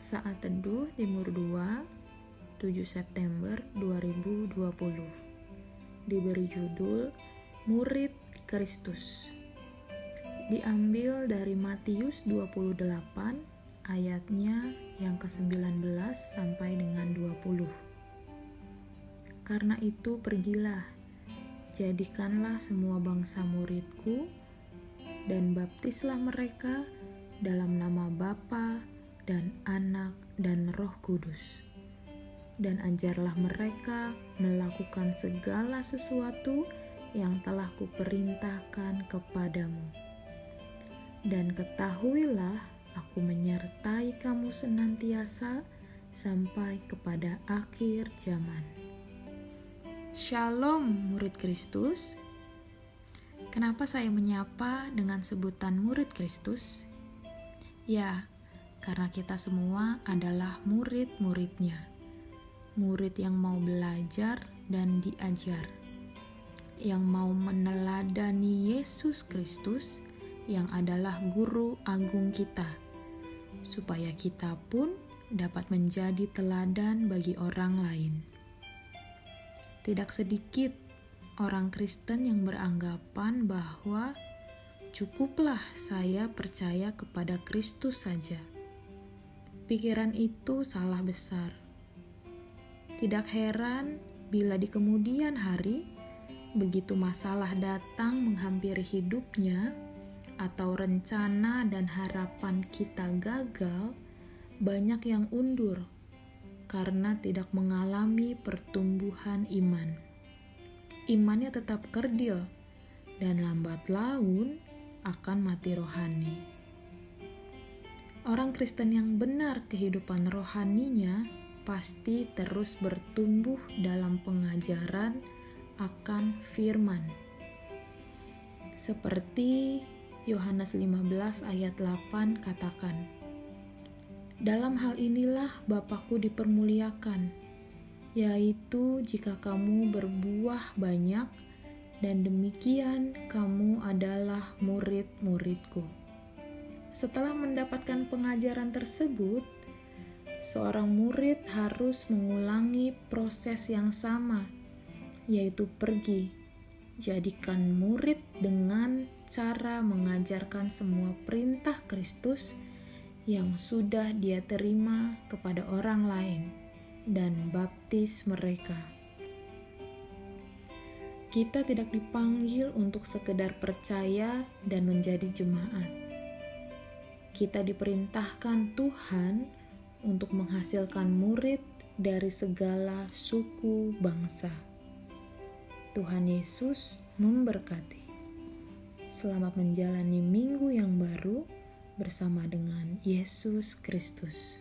Saat Teduh Timur 2 7 September 2020 Diberi judul Murid Kristus. Diambil dari Matius 28 ayatnya yang ke-19 sampai dengan 20 Karena itu pergilah Jadikanlah semua bangsa muridku dan baptislah mereka dalam nama Bapa dan Anak dan Roh Kudus. Dan ajarlah mereka melakukan segala sesuatu yang telah kuperintahkan kepadamu. Dan ketahuilah aku menyertai kamu senantiasa sampai kepada akhir zaman. Shalom murid Kristus. Kenapa saya menyapa dengan sebutan murid Kristus? Ya, karena kita semua adalah murid-muridnya. Murid yang mau belajar dan diajar. Yang mau meneladani Yesus Kristus yang adalah guru agung kita. Supaya kita pun dapat menjadi teladan bagi orang lain. Tidak sedikit orang Kristen yang beranggapan bahwa cukuplah saya percaya kepada Kristus saja Pikiran itu salah besar. Tidak heran bila di kemudian hari, begitu masalah datang menghampiri hidupnya, atau rencana dan harapan kita gagal, banyak yang undur karena tidak mengalami pertumbuhan iman. Imannya tetap kerdil dan lambat laun akan mati rohani. Orang Kristen yang benar kehidupan rohaninya pasti terus bertumbuh dalam pengajaran akan firman. Seperti Yohanes 15 ayat 8 katakan, Dalam hal inilah Bapakku dipermuliakan, yaitu jika kamu berbuah banyak dan demikian kamu adalah murid-muridku. Setelah mendapatkan pengajaran tersebut, seorang murid harus mengulangi proses yang sama, yaitu pergi. Jadikan murid dengan cara mengajarkan semua perintah Kristus yang sudah dia terima kepada orang lain dan baptis mereka. Kita tidak dipanggil untuk sekedar percaya dan menjadi jemaat kita diperintahkan Tuhan untuk menghasilkan murid dari segala suku bangsa. Tuhan Yesus memberkati. Selamat menjalani minggu yang baru bersama dengan Yesus Kristus.